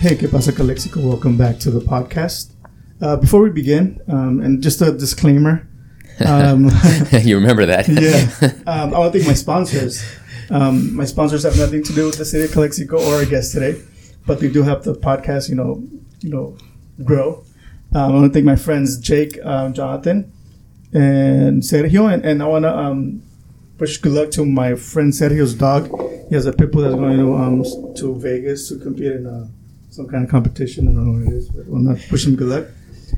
Hey, ¿qué pasa, Calexico? Welcome back to the podcast. Uh, before we begin, um, and just a disclaimer. Um, you remember that? yeah. Um, I want to thank my sponsors. Um, my sponsors have nothing to do with the city of Calexico or our guest today, but they do help the podcast, you know, you know, grow. Um, I want to thank my friends Jake, um, Jonathan, and Sergio, and, and I want to um, wish good luck to my friend Sergio's dog. He has a pit bull that's going to um, to Vegas to compete in uh, some kind of competition. I don't know what it is, but I want to wish him good luck.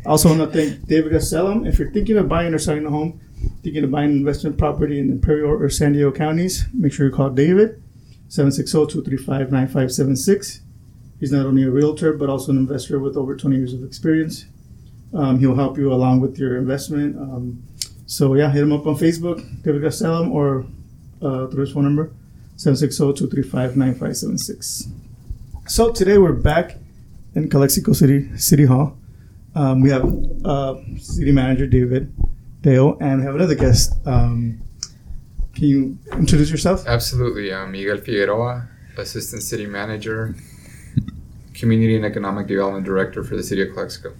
I also want to thank David Gastelum. If you're thinking of buying or selling a home, thinking of buying an investment property in Imperial or San Diego counties, make sure you call David, 760-235-9576. He's not only a realtor, but also an investor with over 20 years of experience. Um, he'll help you along with your investment. Um, so yeah, hit him up on Facebook, David Gastelum, or uh, through his phone number, 760-235-9576. So today we're back in Calexico City City Hall. Um, we have uh, City Manager David Dale, and we have another guest. Um, can you introduce yourself? Absolutely. I'm Miguel Figueroa, Assistant City Manager, Community and Economic Development Director for the City of Calexico.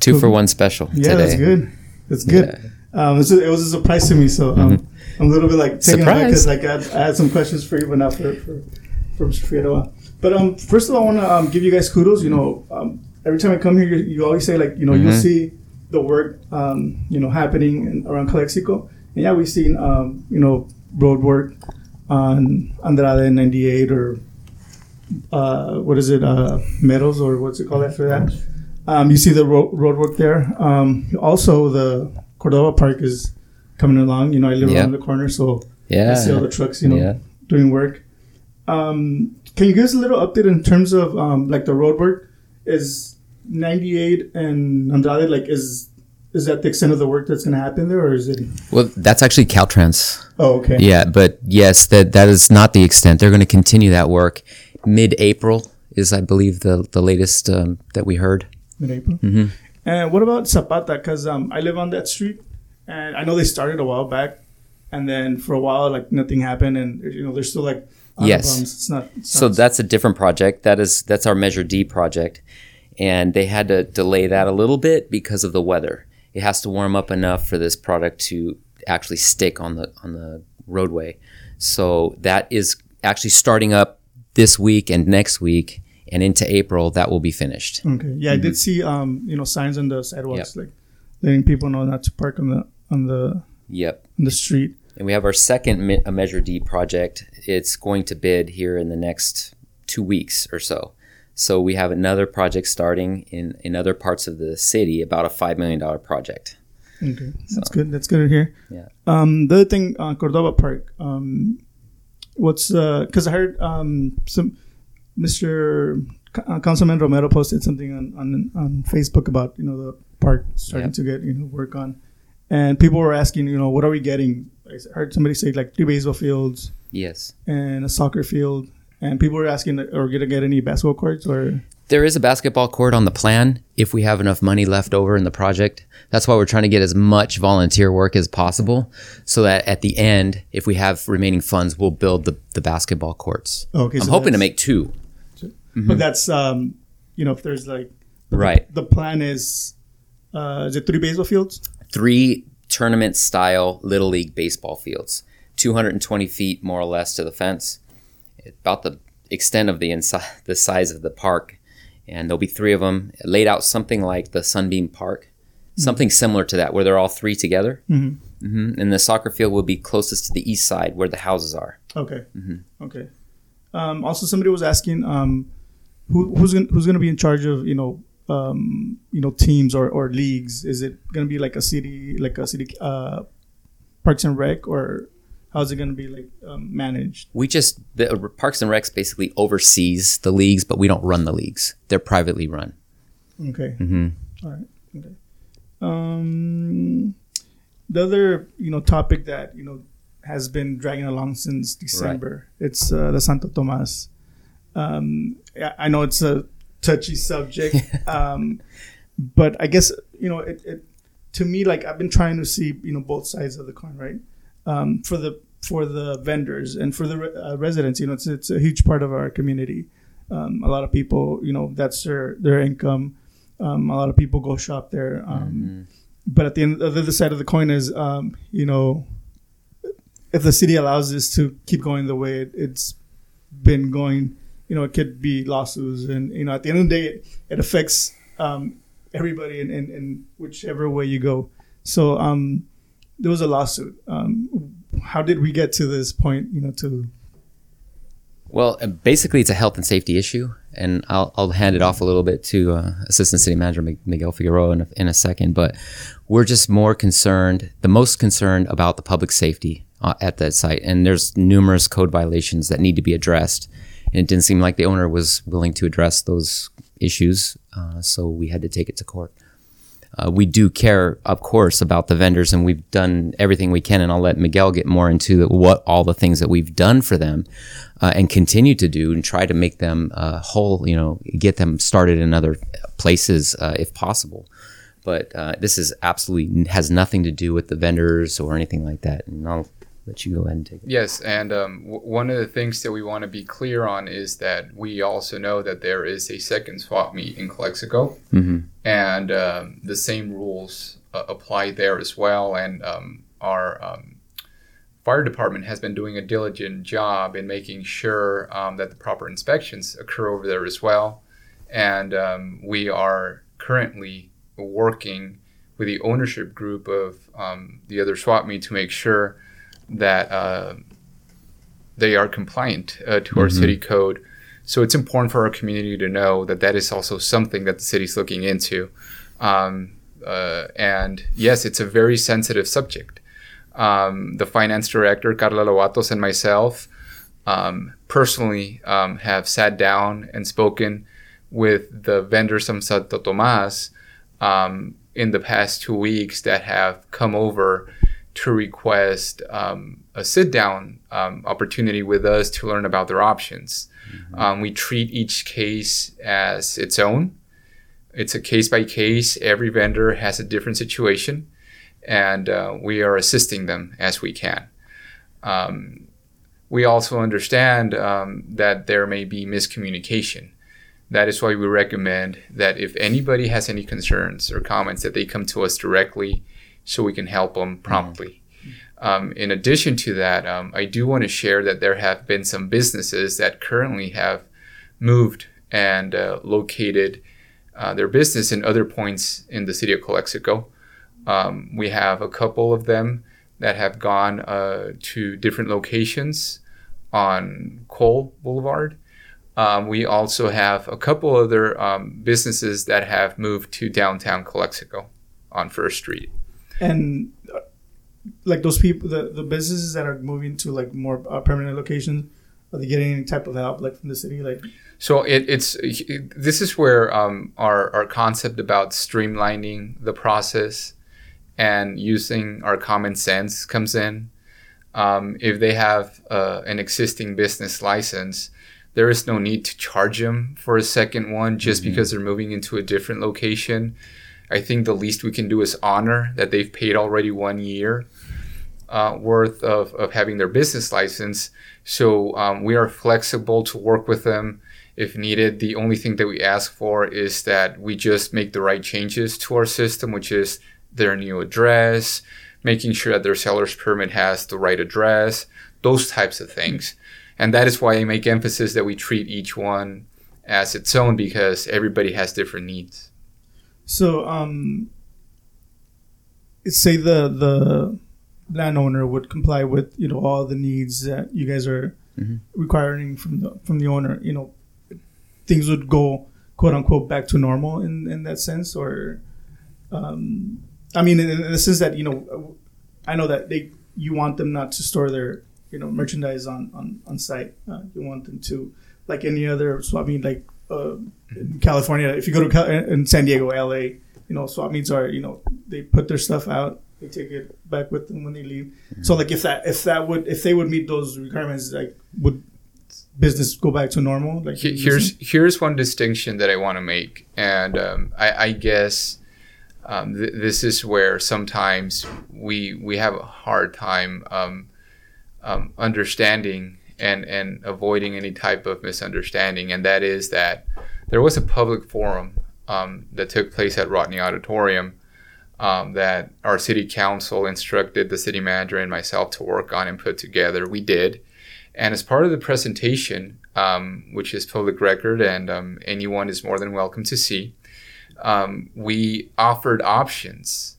Two for one special Yeah, today. that's good. That's good. Um, it's a- it was a surprise to me, so um, I'm a little bit like taken aback because like I had, I had some questions for you, but not for for, for Mr. Figueroa. But um, first of all, I want to um, give you guys kudos. You know, um, every time I come here, you, you always say like, you know, you'll Mhm. see the work, um, you know, happening in, around Calexico. And yeah, we've seen, um, you know, road work on Andrade 98 or uh, what is it, uh, Meadows or what's it called after that? Um, you see the ro- road work there. Um, also, the Cordova Park is coming along. You know, I live Yeah. around the corner, so Yeah. I see all the trucks, you know, Yeah. doing work. Um, can you give us a little update in terms of um, like the road work? Is 98 and Andrade like is is that the extent of the work that's going to happen there, or is it? Well, that's actually Caltrans. Oh, okay. Yeah, but yes, that that is not the extent. They're going to continue that work. Mid-April is, I believe, the the latest um, that we heard. mid-April. Mm-hmm. And what about Zapata? Because um, I live on that street, and I know they started a while back, and then for a while like nothing happened, and you know they're still like Yes. It's not. It's So not- that's a different project. That is that's our Measure D project, and they had to delay that a little bit because of the weather. It has to warm up enough for this product to actually stick on the on the roadway. So that is actually starting up this week and next week, and into April that will be finished. okay. Yeah, I did see um you know signs on the sidewalks like letting people know not to park on the on the Yep. on the street. And we have our second Me- a Measure D project. It's going to bid here in the next two weeks or so. So we have another project starting in, in other parts of the city, about a $5 million project. Okay, that's good. That's good to hear. Yeah. Um, the other thing, uh, Cordova Park. Um, what's because I heard um some Mr. C- uh, Councilman Romero posted something on, on on Facebook about you know the park starting Yep. to get you know work on, and people were asking you know what are we getting? I heard somebody say like three baseball fields Yes. and a soccer field, and people were asking are we gonna get any basketball courts or There is a basketball court on the plan if we have enough money left over in the project. That's why we're trying to get as much volunteer work as possible so that at the end, if we have remaining funds, we'll build the, the basketball courts. okay? I'm so hoping to make two. but that's um you know if there's like Right. the plan is uh is it three baseball fields? three tournament style little league baseball fields 220 feet more or less to the fence about the extent of the inside the size of the park and there'll be three of them laid out something like the sunbeam park something similar to that where they're all three together Mhm. hmm and the soccer field will be closest to the east side where the houses are Okay. Mm-hmm. Okay. Um, also, somebody was asking um, who, who's gonna, who's going to be in charge of you know um, you know teams or, or leagues. Is it going to be like a city like a city uh, Parks and Rec or how's it going to be like um, managed? we just the parks and recs basically oversees the leagues but we don't run the leagues they're privately run Okay. hmm All right. Okay. Um, the other you know topic that you know has been dragging along since December. It's uh, the Santo Tomas. Um, I I know it's a touchy subject, um, but I guess you know it, it. To me, like I've been trying to see you know both sides of the coin, right? Um, for the for the vendors and for the re- uh, residents, you know, it's it's a huge part of our community. Um, a lot of people, you know, that's their their income. Um, a lot of people go shop there. Um, But at the end, the other side of the coin is, um, you know, if the city allows this to keep going the way it, it's been going, you know, it could be lawsuits, and you know, at the end of the day, it, it affects um, everybody in, in, in whichever way you go. So um, there was a lawsuit. Um, how did we get to this point? You know, to Well, uh, basically, it's a health and safety issue, and I'll, I'll hand it off a little bit to uh, Assistant City Manager Miguel Figueroa in a, in a second. But we're just more concerned, the most concerned about the public safety uh, at that site, and there's numerous code violations that need to be addressed. And it didn't seem like the owner was willing to address those issues, uh, so we had to take it to court. Uh, we do care, of course, about the vendors, and we've done everything we can. And I'll let Miguel get more into what all the things that we've done for them uh, and continue to do, and try to make them uh, whole. You know, get them started in other places uh, if possible. But uh, this is absolutely has nothing to do with the vendors or anything like that. And I'll let you go ahead and take it. Yes, and um, w- one of the things that we want to be clear on is that we also know that there is a second swap meet in Calexico, Mm-hmm. and um, the same rules uh, apply there as well. And um, our um, fire department has been doing a diligent job in making sure um, that the proper inspections occur over there as well. And um, we are currently working with the ownership group of um, the other swap meet to make sure that uh, they are compliant uh, to our Mhm. city code. So it's important for our community to know that that is also something that the city's looking into. Um, uh, and yes, it's a very sensitive subject. Um, the finance director, Carla Lovatos, and myself um, personally um, have sat down and spoken with the vendors from Santo Tomas um, in the past two weeks that have come over to request um, a sit down um, opportunity with us to learn about their options. Um, we treat each case as its own. It's a case by case. Every vendor has a different situation, and uh, we are assisting them as we can. Um, we also understand um, that there may be miscommunication. That is why we recommend that if anybody has any concerns or comments, that they come to us directly so we can help them promptly. Um, in addition to that, um, I do want to share that there have been some businesses that currently have moved and uh, located uh, their business in other points in the city of Calexico. Um, we have a couple of them that have gone uh, to different locations on Cole Boulevard. Um, we also have a couple other um, businesses that have moved to downtown Calexico on First Street. And uh, like those people, the, the businesses that are moving to like more uh, permanent locations, are they getting any type of help like from the city? Like, So it, it's this is where um, our our concept about streamlining the process and using our common sense comes in. Um, if they have uh, an existing business license, there is no need to charge them for a second one just because they're moving into a different location. I think the least we can do is honor that they've paid already one year uh, worth of, of having their business license. So um, we are flexible to work with them if needed. The only thing that we ask for is that we just make the right changes to our system, which is their new address, making sure that their seller's permit has the right address, those types of things. And that is why I make emphasis that we treat each one as its own because everybody has different needs. So um, say the the landowner would comply with you know all the needs that you guys are Mhm. requiring from the from the owner. You know, things would go quote unquote back to normal in in that sense, or um, I mean, in, in the sense that you know, I know that they you want them not to store their you know merchandise on on on site. Uh, you want them to like any other swap meet, like uh, in California. If you go to Cal- in San Diego, LA, you know swap meets are you know they put their stuff out, they take it back with them when they leave. So like if that if that would if they would meet those requirements, like would business go back to normal? Like He- here's here's one distinction that I want to make, and um, I, I guess um, th- this is where sometimes we we have a hard time um, um, understanding and and avoiding any type of misunderstanding, and that is that there was a public forum um, that took place at Rodney Auditorium um, that our city council instructed the city manager and myself to work on and put together. We did, and as part of the presentation, um, which is public record and um, anyone is more than welcome to see, um, we offered options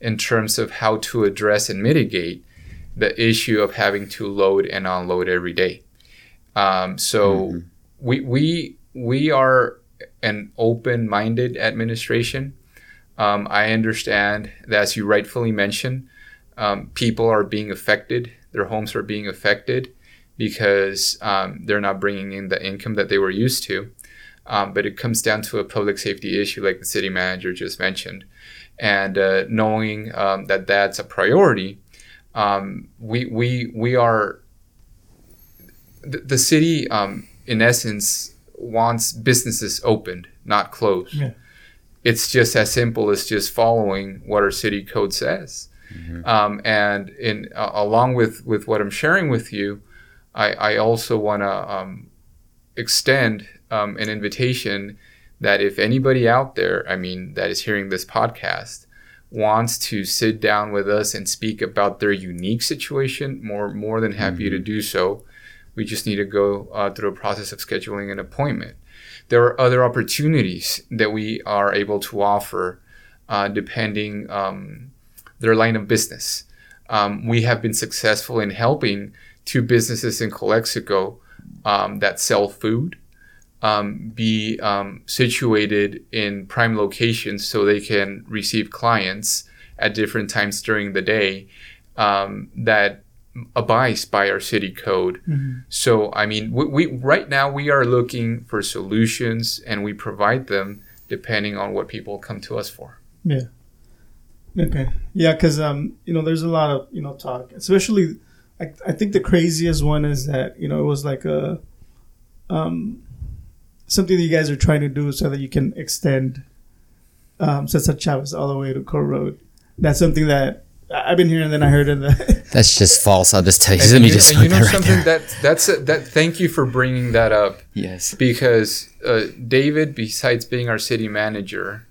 in terms of how to address and mitigate the issue of having to load and unload every day. Um, so mm-hmm. we we we are an open-minded administration. Um, I understand that, as you rightfully mentioned, um, people are being affected. Their homes are being affected because um, they're not bringing in the income that they were used to. Um, but it comes down to a public safety issue, like the city manager just mentioned, and uh, knowing um, that that's a priority um, we we we are the, the city um, in essence wants businesses opened, not closed. Yeah. It's just as simple as just following what our city code says. Mm-hmm. Um, and in uh, along with with what I'm sharing with you, I, I also want to um, extend um, an invitation that if anybody out there, I mean, that is hearing this podcast, wants to sit down with us and speak about their unique situation, more more than happy mm-hmm. to do so. We just need to go uh, through a process of scheduling an appointment. There are other opportunities that we are able to offer, uh, depending um, their line of business. Um, we have been successful in helping two businesses in Calexico um, that sell food um, be um, situated in prime locations so they can receive clients at different times during the day um, that abides by our city code. Mm-hmm. So, I mean, we, we, right now we are looking for solutions and we provide them depending on what people come to us for. Yeah. Okay. Yeah, because um, you know, there's a lot of you know talk, especially. I, I think the craziest one is that you know it was like a um something that you guys are trying to do so that you can extend um, Cesar Chavez all the way to Cole Road. That's something that I've been hearing. Then I heard in the. that's just false. I'll just tell you. And, Let me you, just. And you know right something there. that that's a, that. Thank you for bringing that up. Yes. Because uh, David, besides being our city manager,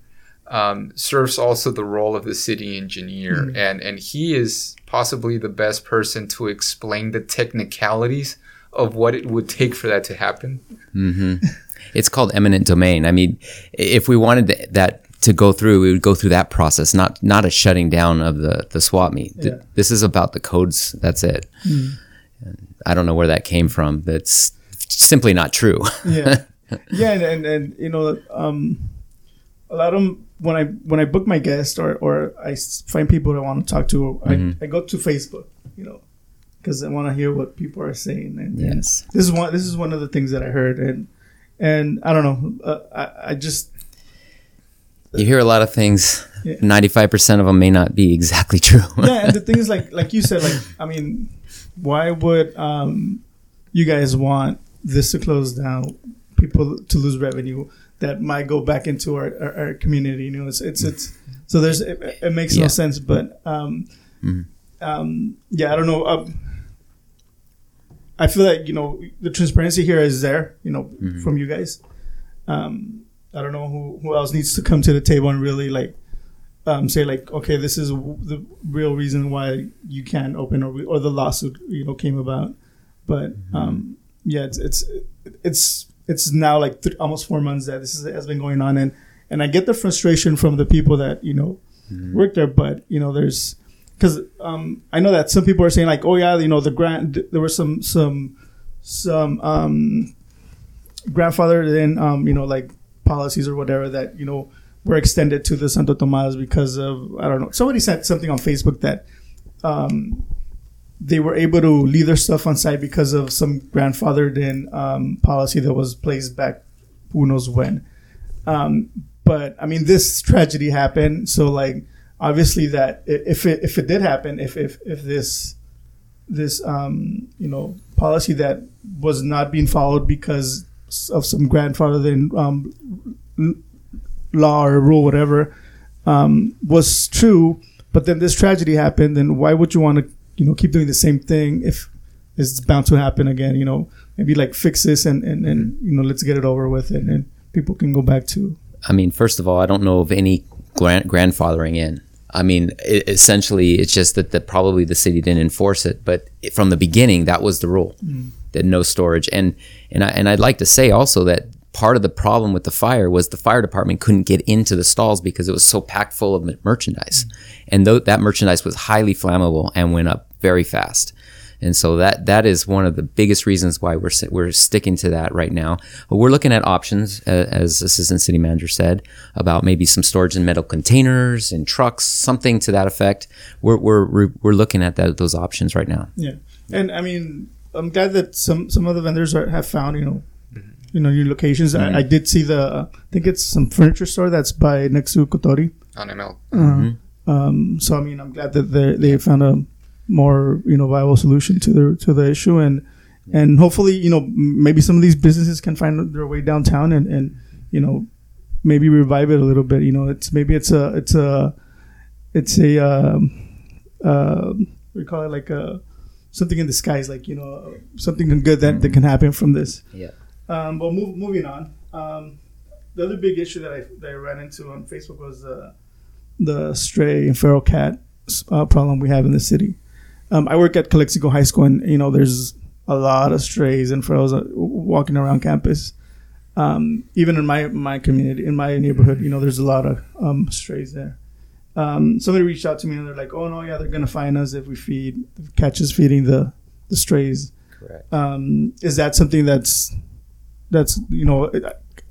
um, serves also the role of the city engineer, mm-hmm. and and he is possibly the best person to explain the technicalities of what it would take for that to happen. Mm-hmm. It's called eminent domain. I mean, if we wanted that to go through, we would go through that process, not not a shutting down of the the swap meet. Yeah. This is about the codes. That's it. Mm. I don't know where that came from. That's simply not true. yeah, yeah, and, and, and you know, um, a lot of when I when I book my guest or or I find people that I want to talk to, mm-hmm. I, I go to Facebook. You know, because I want to hear what people are saying. And, yes, and this is one. This is one of the things that I heard, and and I don't know. Uh, I, I just you hear a lot of things. Ninety-five percent of them may not be exactly true. yeah, and the thing is, like, like you said, like, I mean, why would um, you guys want this to close down? People to lose revenue that might go back into our, our, our community. You know, it's it's it's so there's it, it makes yeah. no sense. But um, mm-hmm. um, yeah, I don't know. Um, I feel like you know the transparency here is there, you know, mm-hmm. from you guys. Um, I don't know who who else needs to come to the table and really like um, say like, okay, this is the real reason why you can't open or or the lawsuit you know came about. But mm-hmm. um, yeah, it's it's it's it's now like th- almost four months that this is, has been going on, and and I get the frustration from the people that you know mm-hmm. work there, but you know there's because um, I know that some people are saying like, oh yeah, you know, the grand there were some some some um, grandfather then um, you know like policies or whatever that you know were extended to the Santo Tomas because of I don't know. Somebody said something on Facebook that um, they were able to leave their stuff on site because of some grandfathered in um, policy that was placed back who knows when. Um, but I mean, this tragedy happened, so like obviously that if it if it did happen, if if if this this um, you know policy that was not being followed because of some grandfathering um, law or rule, whatever, um, was true, but then this tragedy happened, then why would you want to you know keep doing the same thing if it's bound to happen again. You know, maybe like fix this and and, and you know let's get it over with and, and people can go back to. I mean, first of all, I don't know of any grand- grandfathering in. I mean, it, essentially, it's just that the, probably the city didn't enforce it, but it, from the beginning, that was the rule mm. that no storage. And and I, and I'd like to say also that part of the problem with the fire was the fire department couldn't get into the stalls because it was so packed full of merchandise, mm. and th- that merchandise was highly flammable and went up very fast. And so that that is one of the biggest reasons why we're we're sticking to that right now. But we're looking at options, uh, as assistant city manager said, about maybe some storage in metal containers and trucks, something to that effect. We're we're we're, we're looking at that, those options right now. Yeah, and I mean, I'm glad that some some of the vendors are, have found you know, you know, new locations. I, I did see the uh, I think it's some furniture store that's by next to Kotori. on ML. Um, so I mean, I'm glad that they they found a more you know viable solution to the to the issue, and and hopefully you know maybe some of these businesses can find their way downtown and and you know maybe revive it a little bit. You know, it's maybe it's a it's a it's a um, uh, we call it like a something in disguise, like you know something good that, that can happen from this. Yeah. Um, but move, moving on, um, the other big issue that I that I ran into on Facebook was uh, the stray and feral cat uh, problem we have in the city. Um, I work at Calexico High School, and you know there's a lot of strays and ferals uh, walking around campus. Um, even in my my community, in my neighborhood, you know, there's a lot of um, strays there. Um, somebody reached out to me and they're like, "Oh no, yeah, they're gonna find us if we feed catches feeding the the strays." Correct. Um, is that something that's that's you know?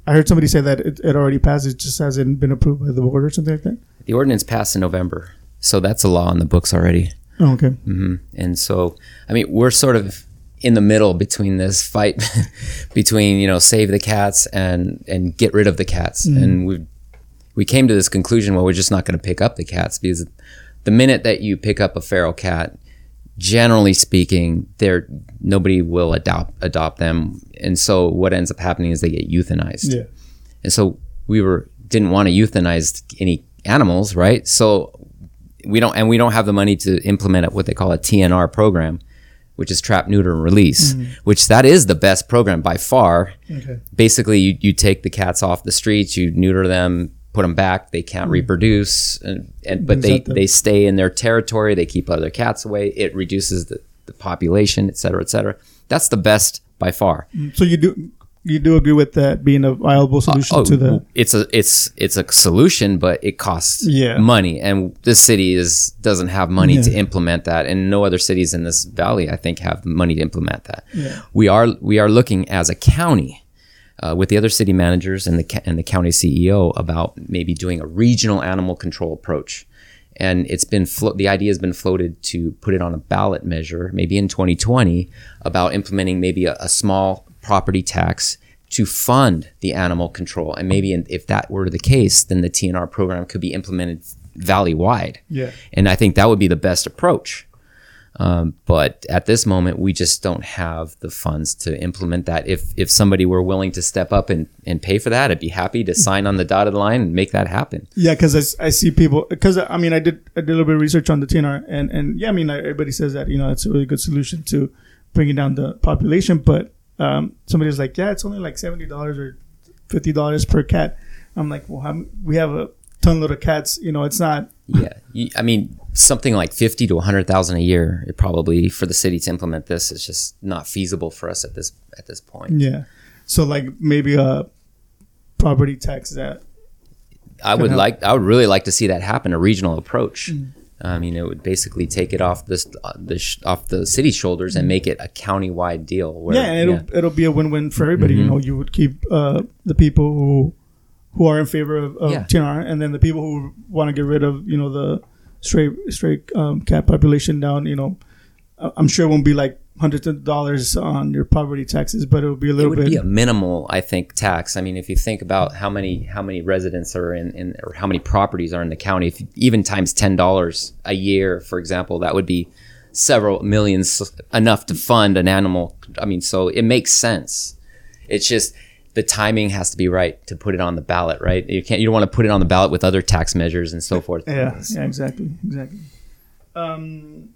I heard somebody say that it, it already passed. It just hasn't been approved by the board or something like that. The ordinance passed in November, so that's a law in the books already. Oh, okay. hmm And so, I mean, we're sort of in the middle between this fight between you know save the cats and and get rid of the cats, and we we came to this conclusion well we're just not going to pick up the cats because the minute that you pick up a feral cat, generally speaking, there nobody will adopt adopt them, and so what ends up happening is they get euthanized. Yeah. And so we were didn't want to euthanize any animals, right? So we don't and we don't have the money to implement what they call a TNR program, which is trap, neuter, and release, mm-hmm. which that is the best program by far. Okay. Basically, you, you take the cats off the streets, you neuter them, put them back. They can't mm-hmm. reproduce, and, and but they the- they stay in their territory. They keep other cats away. It reduces the, the population, et cetera, et cetera. That's the best by far. Mm-hmm. So you do you do agree with that being a viable solution Oh, to the it's a it's it's a solution, but it costs Yeah. money, and this city is doesn't have money Yeah. to implement that, and no other cities in this valley, I think, have money to implement that. Yeah. We are we are looking as a county. Uh, with the other city managers and the and the county CEO about maybe doing a regional animal control approach, and it's been flo- the idea has been floated to put it on a ballot measure, maybe in 2020, about implementing maybe a, a small property tax to fund the animal control, and maybe in, if that were the case, then the TNR program could be implemented valley wide. Yeah. and I think that would be the best approach. Um, but at this moment, we just don't have the funds to implement that. If if somebody were willing to step up and, and pay for that, I'd be happy to sign on the dotted line and make that happen. Yeah, because I, I see people because I mean I did I did a little bit of research on the TNR and and yeah I mean everybody says that you know it's a really good solution to bringing down the population, but um, somebody's like yeah it's only like seventy dollars or fifty dollars per cat. I'm like well how, we have a ton load of cats you know it's not Yeah, you, I mean something like fifty to hundred thousand a year. It probably for the city to implement this is just not feasible for us at this at this point. yeah so like maybe a property tax that I would help. like I would really like to see that happen. A regional approach. I mean, it would basically take it off this uh, the sh- off the city's shoulders and make it a county-wide deal. Where, yeah, it'll it'll be a win-win for everybody. Mm-hmm. You know, you would keep uh, the people who who are in favor of, of Yeah. TNR, and then the people who want to get rid of you know the straight stray um, cat population down. You know, I'm sure it won't be like hundreds of dollars on your property taxes, but it would be a little it would bit. be a minimal, I think, tax. I mean, if you think about how many how many residents are in, in or how many properties are in the county, if you, even times ten dollars a year, for example, that would be several millions enough to fund an animal. I mean, so it makes sense. It's just the timing has to be right to put it on the ballot, right? You can't you don't want to put it on the ballot with other tax measures and so forth. yeah, yeah, exactly, exactly. Um,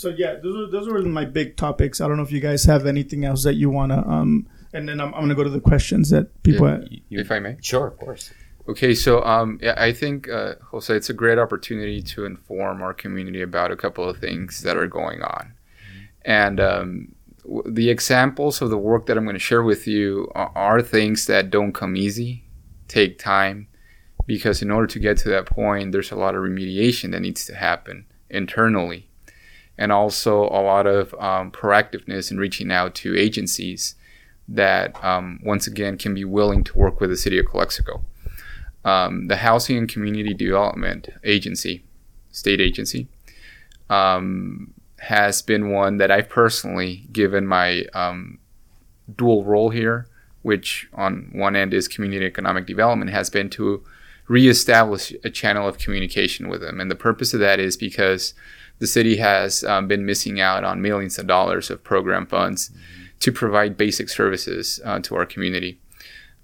so yeah, those were those were my big topics. I don't know if you guys have anything else that you wanna um, and then I'm, I'm gonna go to the questions that people. Yeah. had. You- if I may. sure, of course. Okay, so um, yeah, I think uh, Jose, it's a great opportunity to inform our community about a couple of things that are going on, and um, w- the examples of the work that I'm going to share with you are, are things that don't come easy, take time, because in order to get to that point, there's a lot of remediation that needs to happen internally, and also a lot of um, proactiveness in reaching out to agencies that um, once again can be willing to work with the city of Calexico um, the Housing and Community Development Agency, state agency, um, has been one that I've personally given my um, dual role here, which on one end is community economic development, has been to reestablish a channel of communication with them. And the purpose of that is because the city has um, been missing out on millions of dollars of program funds to provide basic services uh, to our community.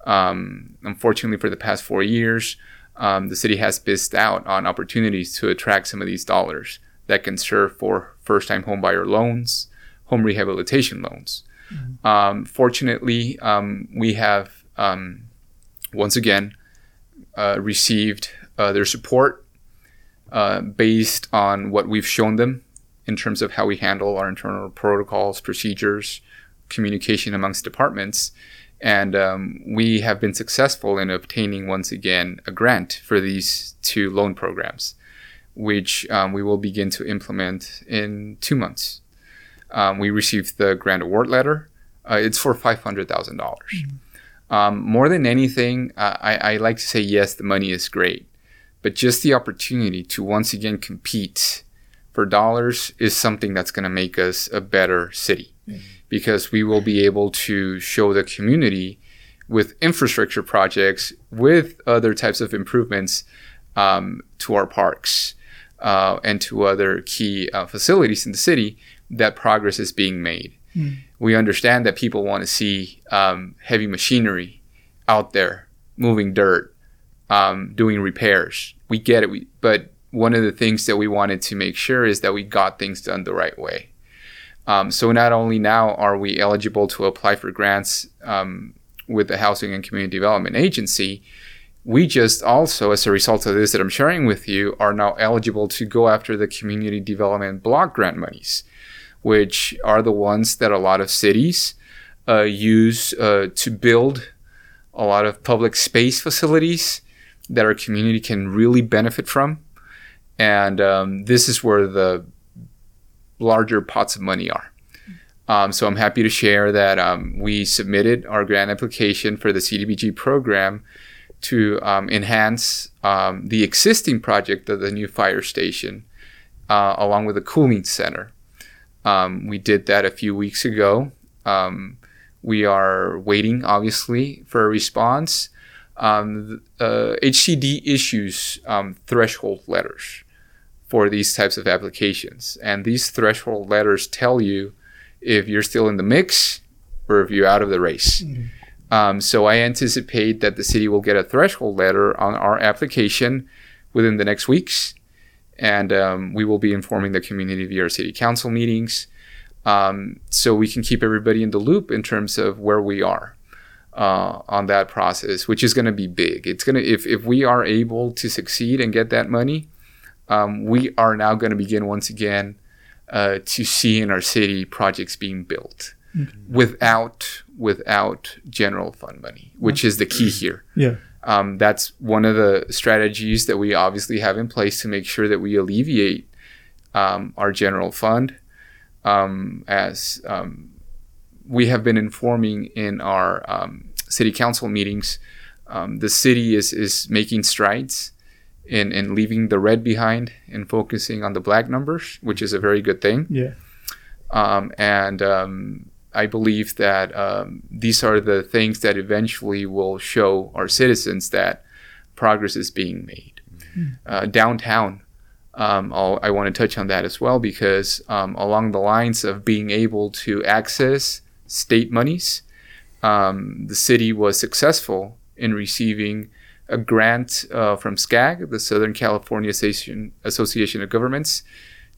Um, unfortunately, for the past four years, um, the city has missed out on opportunities to attract some of these dollars that can serve for first-time homebuyer loans, home rehabilitation loans. Um, fortunately, um, we have um, once again uh, received uh, their support uh, based on what we've shown them in terms of how we handle our internal protocols, procedures, communication amongst departments. And um, we have been successful in obtaining once again a grant for these two loan programs, which um, we will begin to implement in two months. Um, we received the grant award letter. Uh, it's for five hundred thousand dollars. Um, more than anything, uh, I, I like to say yes, the money is great, but just the opportunity to once again compete for dollars is something that's going to make us a better city because we will be able to show the community with infrastructure projects, with other types of improvements um, to our parks uh, and to other key uh, facilities in the city, that progress is being made. We understand that people want to see um, heavy machinery out there moving dirt, um, doing repairs. We get it, we, but one of the things that we wanted to make sure is that we got things done the right way. Um, so not only now are we eligible to apply for grants um, with the Housing and Community Development Agency, we just also, as a result of this that I'm sharing with you, are now eligible to go after the Community Development Block Grant monies, which are the ones that a lot of cities uh, use uh, to build a lot of public space facilities that our community can really benefit from. And um, this is where the larger pots of money are. Um, so I'm happy to share that um, we submitted our grant application for the CDBG program to um, enhance um, the existing project of the new fire station, uh, along with the cooling center. Um, we did that a few weeks ago. We are waiting, obviously, for a response. Um, uh, HCD issues um, threshold letters for these types of applications. And these threshold letters tell you if you're still in the mix or if you're out of the race. Um, so I anticipate that the city will get a threshold letter on our application within the next weeks. And um, we will be informing the community via our city council meetings um, so we can keep everybody in the loop in terms of where we are. Uh, on that process, which is going to be big. It's going to if if we are able to succeed and get that money, um, we are now going to begin once again uh, to see in our city projects being built without without general fund money, which is the key here. Yeah. Um, that's one of the strategies that we obviously have in place to make sure that we alleviate um, our general fund. Um, as um, we have been informing in our um, city council meetings, um, the city is, is making strides in, in leaving the red behind and focusing on the black numbers, which is a very good thing. Yeah. Um, and um, I believe that um, these are the things that eventually will show our citizens that progress is being made. Uh, downtown, um, I'll, I want to touch on that as well because um, along the lines of being able to access state monies, um, the city was successful in receiving a grant uh, from SCAG, the Southern California Association, Association of Governments,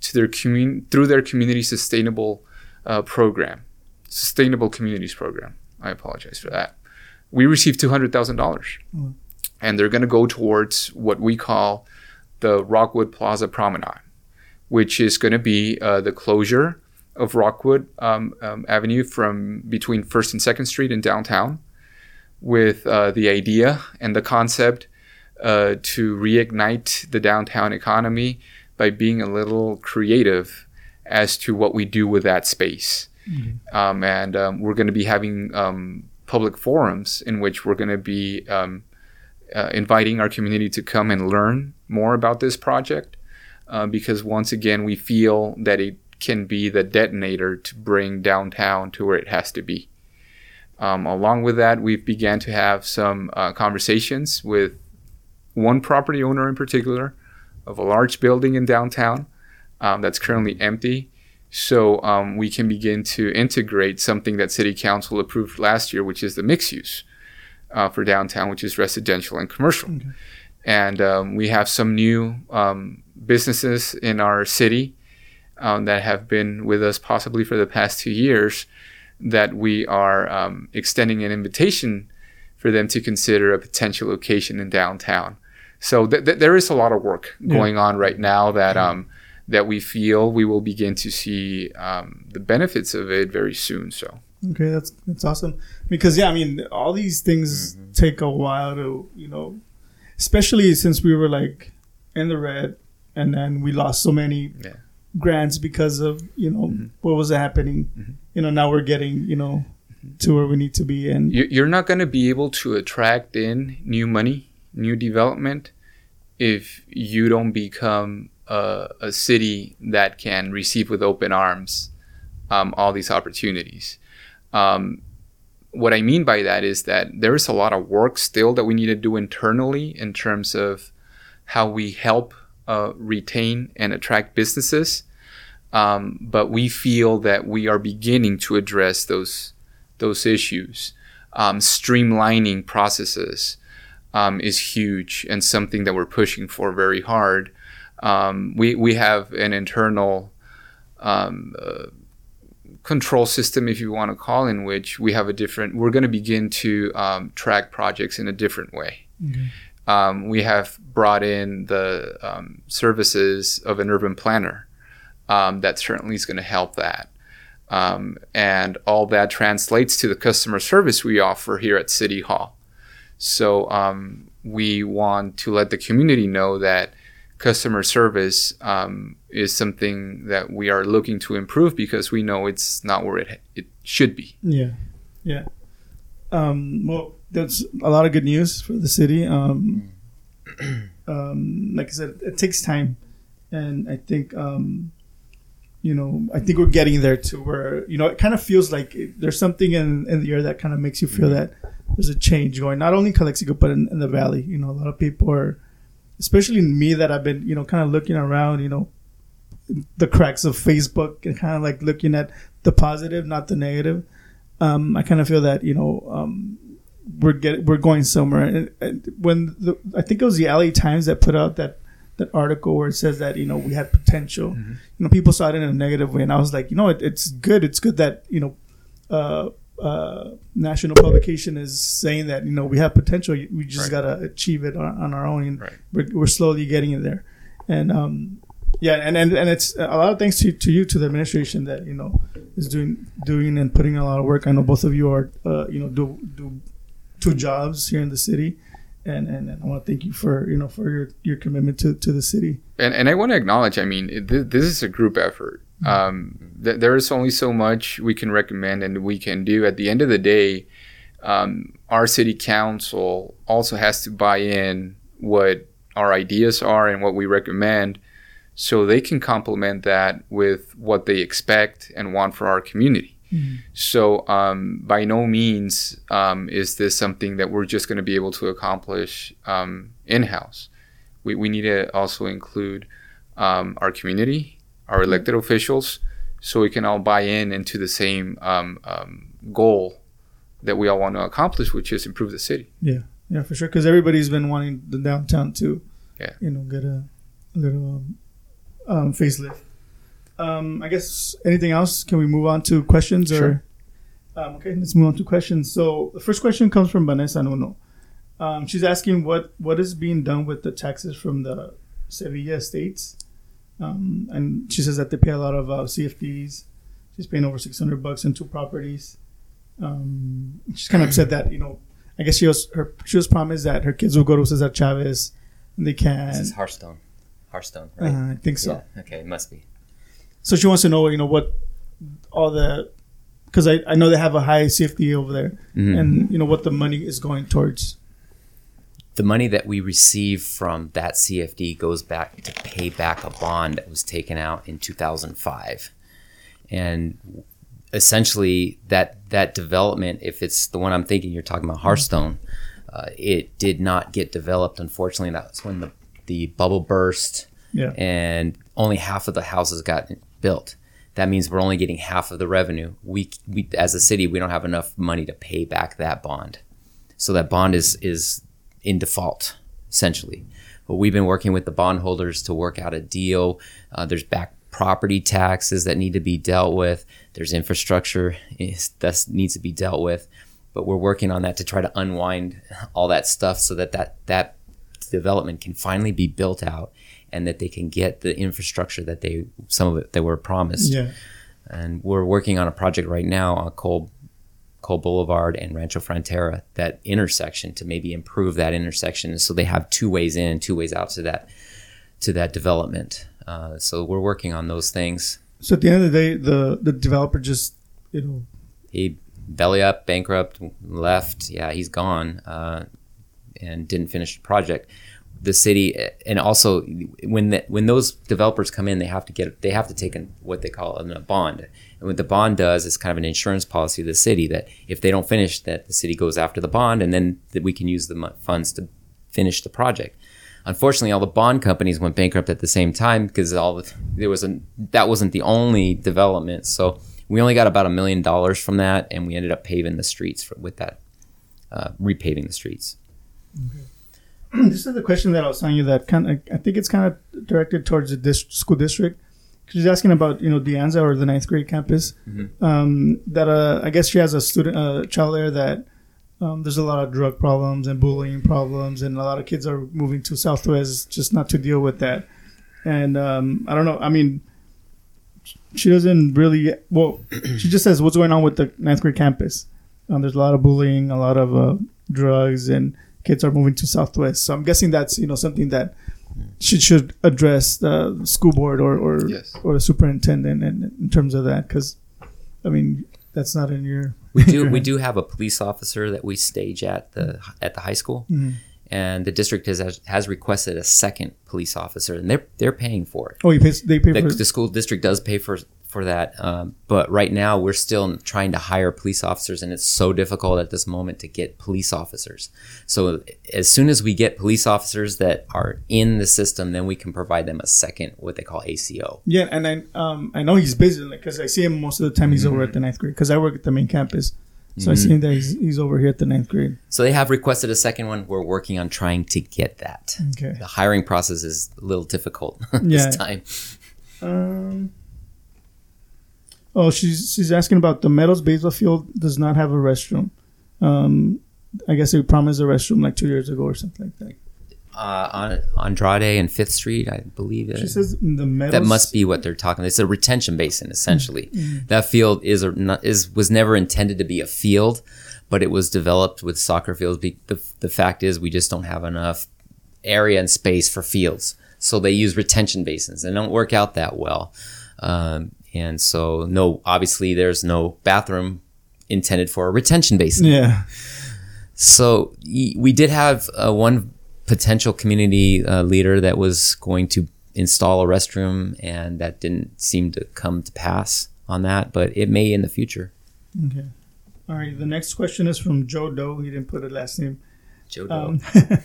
to their commun- through their community sustainable uh, program, sustainable communities program. I apologize for that. We received two hundred thousand dollars, Mm. and they're going to go towards what we call the Rockwood Plaza Promenade, which is going to be uh, the closure of Rockwood um, um, Avenue from between First and Second Street in downtown, with uh, the idea and the concept uh, to reignite the downtown economy by being a little creative as to what we do with that space. Um, and um, we're going to be having um, public forums in which we're going to be um, uh, inviting our community to come and learn more about this project uh, because once again we feel that it can be the detonator to bring downtown to where it has to be. Um, along with that, we've began to have some uh, conversations with one property owner in particular of a large building in downtown um, that's currently empty. So um, we can begin to integrate something that City Council approved last year, which is the mixed use uh, for downtown, which is residential and commercial. And um, we have some new um, businesses in our city um, that have been with us possibly for the past two years that we are um, extending an invitation for them to consider a potential location in downtown. So th- th- there is a lot of work going on right now that um, that we feel we will begin to see um, the benefits of it very soon. So Okay, that's that's awesome. Because yeah, I mean, all these things Mm-hmm. take a while to you know, especially since we were like in the red, and then we lost so many Yeah. Grants because of you know Mm-hmm. what was happening. You know, now we're getting you know to where we need to be, and You- you're not going to be able to attract in new money, new development, if you don't become a, a city that can receive with open arms um, all these opportunities. Um, what I mean by that is that there is a lot of work still that we need to do internally in terms of how we help uh, retain and attract businesses. Um, but we feel that we are beginning to address those those issues. Um, streamlining processes um, is huge and something that we're pushing for very hard. Um, we we have an internal um, uh, control system, if you want to call, in which we have a different. We're going to begin to um, track projects in a different way. Um, we have brought in the um, services of an urban planner. Um, that certainly is going to help that. Um, and all that translates to the customer service we offer here at City Hall. So um, we want to let the community know that customer service um, is something that we are looking to improve because we know it's not where it it should be. yeah, yeah. Um, well, that's a lot of good news for the city. Um, um, like I said, it takes time, and I think um, you know, I think we're getting there to where you know it kind of feels like it, there's something in in the air that kind of makes you feel that there's a change going, not only in Calexico but in, in the valley. You know, a lot of people are, especially me, that I've been you know kind of looking around, you know, the cracks of Facebook and kind of like looking at the positive, not the negative. Um, I kind of feel that you know um, we're get we're going somewhere. And, and when the, I think it was the LA Times that put out that that article where it says that you know we had potential. You know, people saw it in a negative way, and I was like, you know, it, it's good. It's good that you know. Uh, uh, national publication is saying that you know we have potential. We just Right. gotta achieve it on, on our own. And Right. we're, we're slowly getting in there, and um, yeah, and, and and it's a lot of thanks to, to you to the administration that you know is doing doing and putting a lot of work. I know both of you are uh, you know do do two jobs here in the city, and and, and I want to thank you for you know for your your commitment to, to the city. and and I want to acknowledge. I mean, th- this is a group effort. Um, th- there is only so much we can recommend and we can do. At the end of the day, um, our city council also has to buy in what our ideas are and what we recommend, so they can complement that with what they expect and want for our community. So, um, by no means um, is this something that we're just going to be able to accomplish um, in house. We, we need to also include um, our community, our elected officials, so we can all buy in into the same um, um, goal that we all want to accomplish, which is improve the city. Yeah, yeah, for sure. Because everybody's been wanting the downtown to, Yeah. you know, get a, a little um, um, facelift. Um, I guess anything else? Can we move on to questions Sure. or? Um, okay, let's move on to questions. So the first question comes from Vanessa Nuno. Um, she's asking what what is being done with the taxes from the Sevilla estates, um, and she says that they pay a lot of uh, CFDs. She's paying over six hundred bucks in two properties. Um, she's kind of upset that you know. I guess she was her she was promised that her kids will go to Cesar Chavez, and they can. This is Hearthstone. Hearthstone, right? Uh, I think so. Yeah. Okay, it must be. So she wants to know, you know, what all the because I, I know they have a high CFD over there, Mhm. and you know what the money is going towards. the money that we receive from that CFD goes back to pay back a bond that was taken out in 2005. And essentially that that development if it's the one I'm thinking you're talking about Hearthstone uh, it did not get developed unfortunately that's when the the bubble burst Yeah. and only half of the houses got built that means we're only getting half of the revenue. We, we as a city we don't have enough money to pay back that bond. So that bond is is in default essentially. But we've been working with the bondholders to work out a deal. Uh, there's back property taxes that need to be dealt with. There's infrastructure that needs to be dealt with. But we're working on that to try to unwind all that stuff so that that, that development can finally be built out and that they can get the infrastructure that they some of it they were promised Yeah. and we're working on a project right now on Cole Cole Boulevard and Rancho Frontera, that intersection to maybe improve that intersection, so they have two ways in, two ways out to that to that development. Uh, so we're working on those things. So at the end of the day, the the developer just you know He belly up, bankrupt, left. Yeah, he's gone, uh, and didn't finish the project. The city, and also when the, when those developers come in, they have to get they have to take what they call a bond. And what the bond does is kind of an insurance policy of the city that if they don't finish, that the city goes after the bond, and then that we can use the funds to finish the project. Unfortunately, all the bond companies went bankrupt at the same time because all the, there was a that wasn't the only development. So we only got about a million dollars from that, and we ended up paving the streets for, with that, uh, repaving the streets. this is the question that I was telling you that kind of I think it's kind of directed towards the dis- school district. She's asking about you know De Anza or the ninth grade campus. Um, that uh, I guess she has a student, a child there that um, there's a lot of drug problems and bullying problems, and a lot of kids are moving to Southwest just not to deal with that. And um, I don't know. I mean, she doesn't really. Well, she just says what's going on with the ninth grade campus. Um, there's a lot of bullying, a lot of uh, drugs, and kids are moving to Southwest. So I'm guessing that's you know something that she should address the school board or or, Yes. or the superintendent in, in terms of that because I mean that's not in your We do we do have a police officer that we stage at the at the high school, Mhm. and the district has has requested a second police officer, and they're they're paying for it. oh you pay they pay the, for the school district does pay for for that um, but right now we're still trying to hire police officers and it's so difficult at this moment to get police officers. So as soon as we get police officers that are in the system then we can provide them a second what they call aco yeah and I um I know he's busy because I see him most of the time he's over Mm-hmm. at the ninth grade because I work at the main campus. So I see him that he's, he's over here at the ninth grade. So they have requested a second one. We're working on trying to get that. Okay. The hiring process is a little difficult Yeah. this time. Um oh she's she's asking about the Meadows baseball field does not have a restroom um I guess they promised a restroom like two years ago or something like that uh, on Andrade and Fifth Street, I believe. It, she says the Meadows that must be what they're talking. It's a retention basin, essentially. That field is a, is was never intended to be a field, but it was developed with soccer fields. The the fact is, we just don't have enough area and space for fields, so they use retention basins. They don't work out that well, um, and so no, obviously, there's no bathroom intended for a retention basin. yeah So we did have uh, one potential community uh, leader that was going to install a restroom, and that didn't seem to come to pass on that, but it may in the future. Okay. All right. The next question is from Joe Doe. He didn't put a last name. Joe Doe. Um,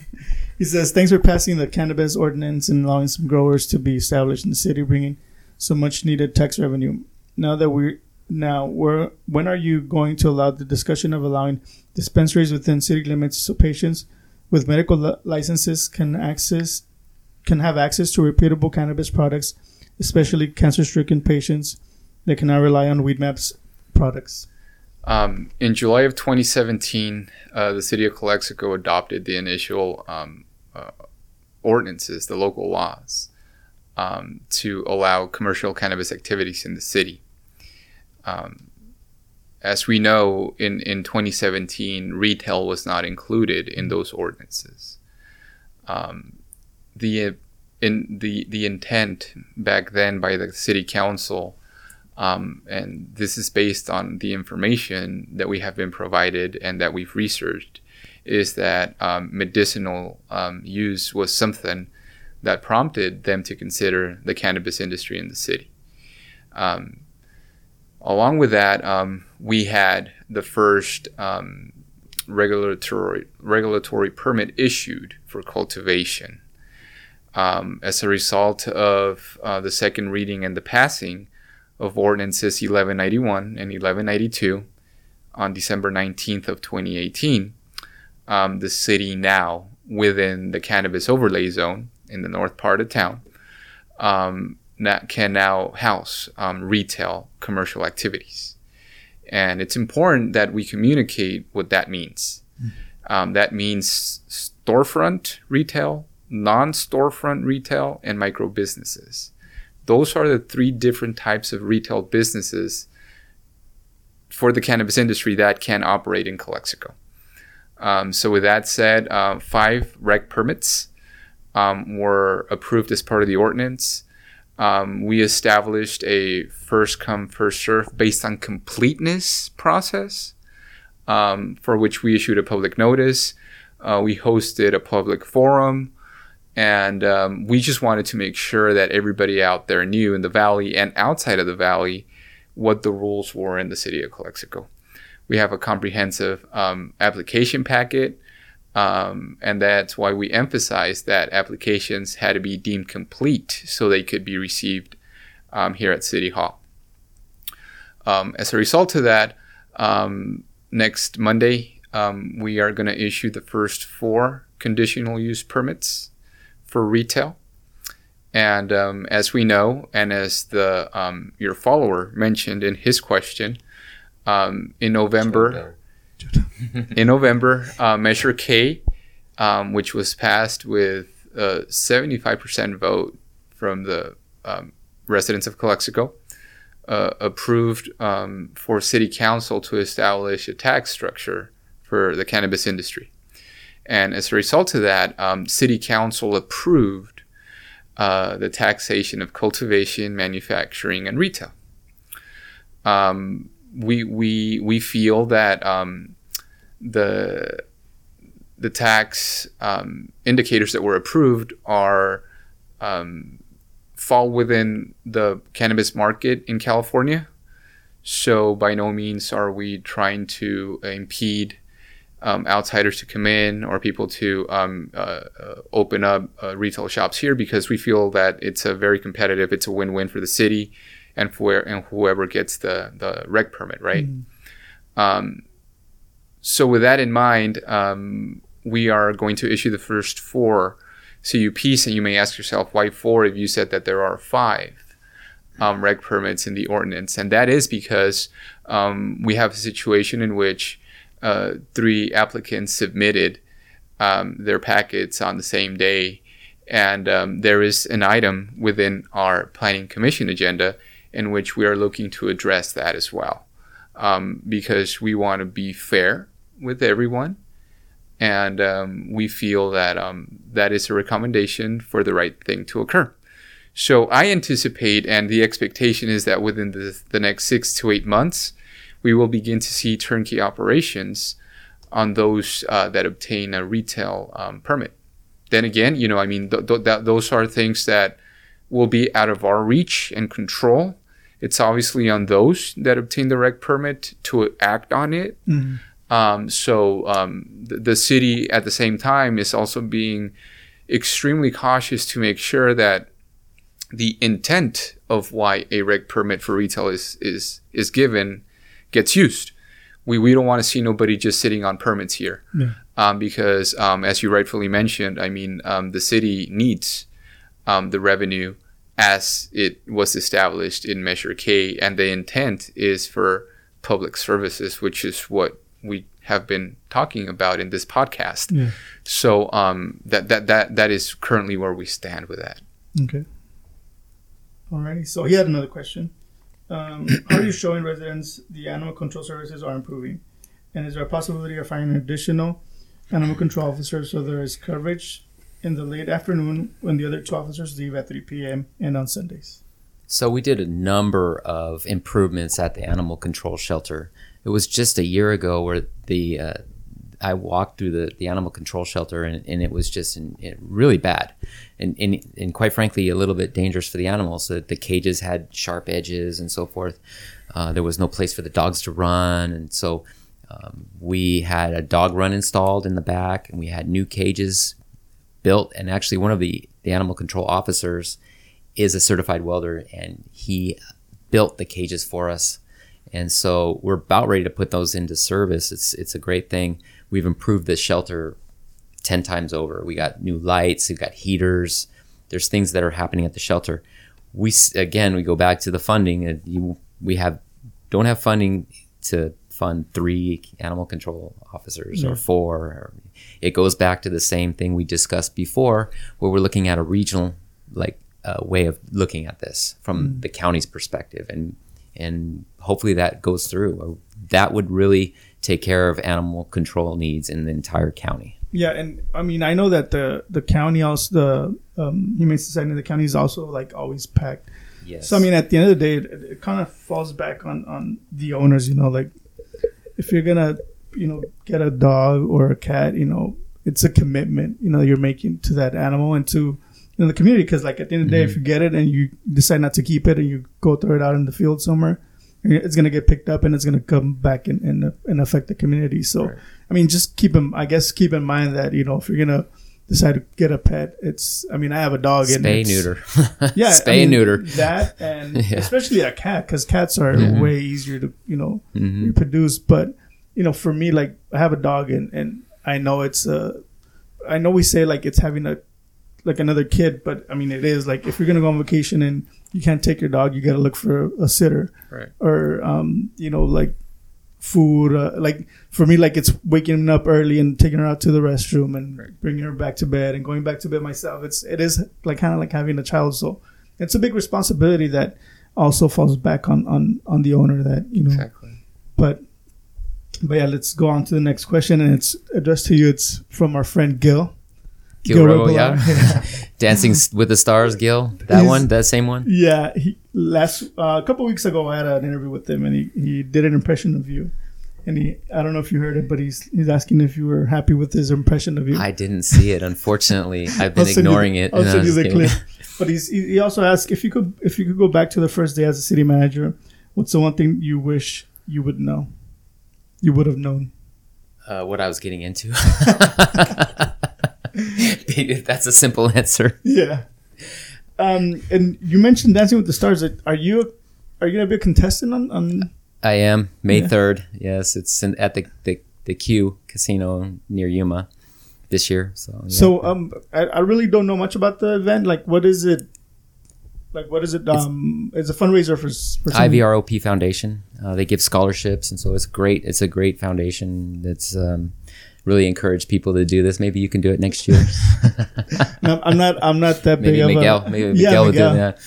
he says, "Thanks for passing the cannabis ordinance and allowing some growers to be established in the city, bringing so much needed tax revenue. Now that we're now we're when are you going to allow the discussion of allowing dispensaries within city limits so patients with medical li- licenses can access can have access to reputable cannabis products especially cancer-stricken patients that cannot rely on Weedmaps products? Um, in July of 2017, uh, the city of Calexico adopted the initial um, uh, ordinances, the local laws, um, to allow commercial cannabis activities in the city. Um, as we know, in, in 2017, retail was not included in those ordinances. Um, the in the the intent back then by the city council, um, and this is based on the information that we have been provided and that we've researched, is that um, medicinal um, use was something that prompted them to consider the cannabis industry in the city. Um, along with that, um, we had the first um, regulatory regulatory permit issued for cultivation. Um, as a result of uh, the second reading and the passing of ordinances 1191 and 1192 on December 19th of 2018, um, the city now within the cannabis overlay zone in the north part of town um, that can now house um, retail commercial activities. And it's important that we communicate what that means. Um, that means storefront retail, non storefront retail, and micro businesses. Those are the three different types of retail businesses for the cannabis industry that can operate in Calexico. Um, so, with that said, uh, five rec permits um, were approved as part of the ordinance. Um, we established a first come, first serve based on completeness process um, for which we issued a public notice. Uh, we hosted a public forum, and um, we just wanted to make sure that everybody out there knew in the valley and outside of the valley what the rules were in the city of Calexico. We have a comprehensive um, application packet um, and that's why we emphasize that applications had to be deemed complete so they could be received um, here at City Hall. Um, as a result of that, um, next Monday, um, we are going to issue the first four conditional use permits for retail. And um, as we know, and as the your follower mentioned in his question, in November, in November, uh, Measure K, um, which was passed with a 75% vote from the um, residents of Calexico, uh, approved um, for City Council to establish a tax structure for the cannabis industry. And as a result of that, um, City Council approved uh, the taxation of cultivation, manufacturing, and retail. Um, we we we feel that um, the the tax um, indicators that were approved are um, fall within the cannabis market in California. So by no means are we trying to impede um, outsiders to come in or people to um, uh, open up uh, retail shops here because we feel that it's a very competitive. It's a win-win for the city and for and whoever gets the the rec permit, right? Mm-hmm. Um, so with that in mind, um, we are going to issue the first four CUPs, and you may ask yourself, why four if you said that there are five um, rec permits in the ordinance? And that is because um, we have a situation in which uh, three applicants submitted um, their packets on the same day, and um, there is an item within our planning commission agenda in which we are looking to address that as well, um, because we want to be fair with everyone and um, we feel that um, that is a recommendation for the right thing to occur. So I anticipate, and the expectation is that within the, the next six to eight months, we will begin to see turnkey operations on those uh, that obtain a retail um, permit. Then again, you know, I mean, th- th- th- those are things that will be out of our reach and control. It's obviously on those that obtain the rec permit to act on it. Mm-hmm. Um, so um, the, the, city at the same time is also being extremely cautious to make sure that the intent of why a reg permit for retail is is is given gets used. We we don't want to see nobody just sitting on permits here, yeah. um, because um, as you rightfully mentioned, I mean um, the city needs um, the revenue as it was established in Measure K, and the intent is for public services, which is what we have been talking about in this podcast. Yeah. So um, that that that that is currently where we stand with that. Okay. Alrighty. So he had another question. Um, how are you showing residents the animal control services are improving? And is there a possibility of finding additional animal control officers so there is coverage in the late afternoon when the other two officers leave at 3 p.m. and on Sundays? So we did a number of improvements at the animal control shelter. It was just a year ago where the uh, I walked through the, the animal control shelter and, and it was just in, really bad and, and, and quite frankly a little bit dangerous for the animals. The, the cages had sharp edges and so forth. Uh, there was no place for the dogs to run and so um, we had a dog run installed in the back and we had new cages built and actually one of the, the animal control officers is a certified welder and he built the cages for us and so we're about ready to put those into service. It's it's a great thing. We've improved the shelter 10 times over. We got new lights we've got heaters. There's things that are happening at the shelter. We again we go back to the funding. And you we have don't have funding to fund three animal control officers or four. It goes back to the same thing we discussed before where we're looking at a regional like uh, way of looking at this from the county's perspective. And and hopefully that goes through that would really take care of animal control needs in the entire county Yeah, and I mean I know that the the county also the um, humane society in the county is also like always packed. yes So I mean, at the end of the day, it, it kind of falls back on on the owners. You know, like if you're gonna, you know, get a dog or a cat, you know, it's a commitment. You know, you're making to that animal and to you know the community. Because like at the end of the day, if you get it and you decide not to keep it and you go throw it out in the field somewhere, it's gonna get picked up and it's gonna come back and and, and affect the community. So Right. I mean, just keep in, I guess keep in mind that you know if you're gonna decide to get a pet, it's. I mean, I have a dog. and spay it's- neuter yeah, spay I mean, neuter that, and Yeah. especially a cat because cats are Mhm. way easier to you know Mhm. reproduce. But you know, for me, like I have a dog, and and I know it's uh, I know we say like it's having a like another kid, but I mean it is like if you're gonna go on vacation and you can't take your dog, you got to look for a sitter Right. or um, you know like food uh, like for me like it's waking up early and taking her out to the restroom and Right. bringing her back to bed and going back to bed myself it's it is like kind of like having a child so it's a big responsibility that also falls back on on on the owner that you know Exactly. but but yeah let's go on to the next question and it's addressed to you it's from our friend gil Gil Robo, yeah dancing with the stars gil that He's- one that same one Yeah, he, last uh, a couple weeks ago, I had an interview with him, and he, he did an impression of you. And he, I don't know if you heard it, but he's he's asking if you were happy with his impression of you. i didn't see it unfortunately i've been you- ignoring it I'll send you the clip. But he's he he also asked if you could if you could go back to the first day as a city manager. What's the one thing you wish you would know? You would have known. uh, what i was getting into that's a simple answer Yeah. Um, and you mentioned Dancing with the Stars. Are you are you gonna be a contestant on? on I am May Yeah. third. Yes, it's in, at the, the the Q Casino near Yuma this year. So yeah. So um, I, I really don't know much about the event. Like, what is it? Like, what is it? Um, it's a fundraiser for, for IVROP Foundation. Uh, they give scholarships, and so it's great. It's a great foundation that's um, really encourage people to do this. Maybe you can do it next year. No, I'm not. I'm not that big maybe of Miguel. a. Maybe Yeah, Miguel would do Miguel. that.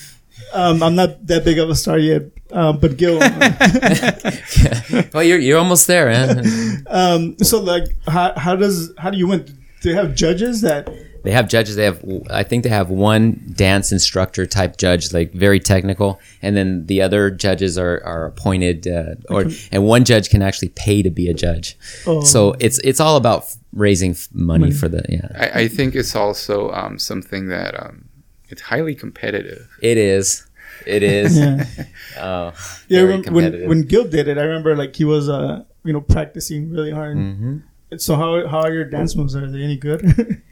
Um, I'm not that big of a star yet. Um, but Gil. well, you're you're almost there, man. um, so like, how, how does how do you win? Do they have judges that? They have judges. They have, I think, they have one dance instructor type judge, like very technical, and then the other judges are are appointed, uh, or and one judge can actually pay to be a judge. Oh. So it's it's all about raising money, Money. for the yeah. I, I think it's also um, something that um, it's highly competitive. It is, it is. Yeah. Oh, Yeah. When, when when Gil did it, I remember like he was uh you know practicing really hard. Mhm. So how how are your dance moves? Are they any good?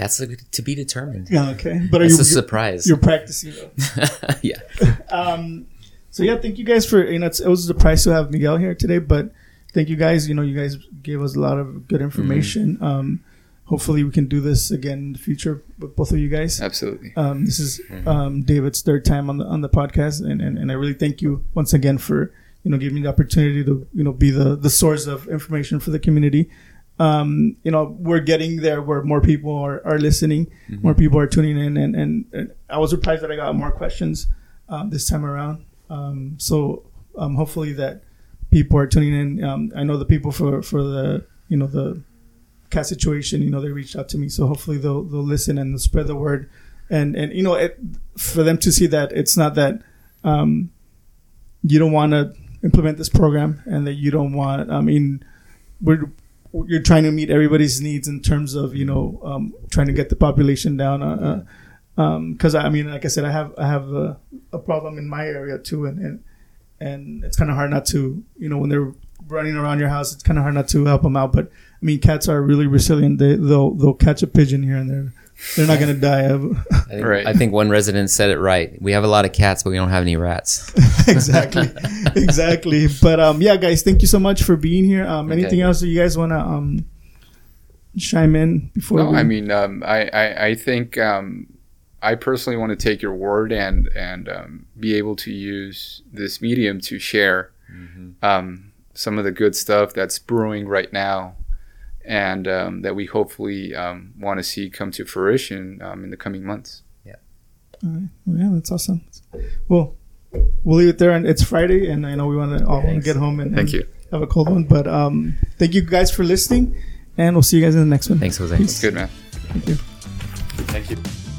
That's a, to be determined. yeah. Okay. But are That's you a surprise. you're practicing though? yeah. Um, so yeah, thank you guys for you know it's, it was a surprise to have Miguel here today, but thank you guys. You know, you guys gave us a lot of good information. Mm-hmm. Um, hopefully we can do this again in the future with both of you guys. Absolutely. Um, this is um, David's third time on the on the podcast, and, and, and I really thank you once again for you know giving me the opportunity to you know be the the source of information for the community. Um, you know, we're getting there where more people are, are listening, more people are tuning in, and, and, and I was surprised that I got more questions um, this time around. Um, so um, hopefully that people are tuning in. Um, I know the people for for the you know the cat situation. You know, they reached out to me, so hopefully they'll they'll listen and they'll spread the word, and and you know, it, for them to see that it's not that um, you don't want to implement this program and that you don't want. I mean, we're you're trying to meet everybody's needs in terms of you know um, trying to get the population down. Uh, because I mean, like I said, I have I have a, a problem in my area too, and and, and it's kind of hard not to you know when they're running around your house, it's kind of hard not to help them out. But I mean, cats are really resilient. They they'll they'll catch a pigeon here and there. They're not gonna die of I think, Right. I think one resident said it right. We have a lot of cats, but we don't have any rats. exactly, exactly. But um, yeah, guys, thank you so much for being here. Um, anything Okay. else that you guys wanna um chime in before? No, we, I mean, um, I, I, I think um, I personally want to take your word and and um, be able to use this medium to share um, some of the good stuff that's brewing right now, and um, that we hopefully um, want to see come to fruition um, in the coming months. Yeah. All right. Well, yeah, that's awesome. Well, we'll leave it there, and it's Friday, and I know we want to all Thanks. get home and, Thank and you. have a cold one. But um, thank you guys for listening, and we'll see you guys in the next one. Thanks, Jose. Peace. Good man. Thank you. Thank you.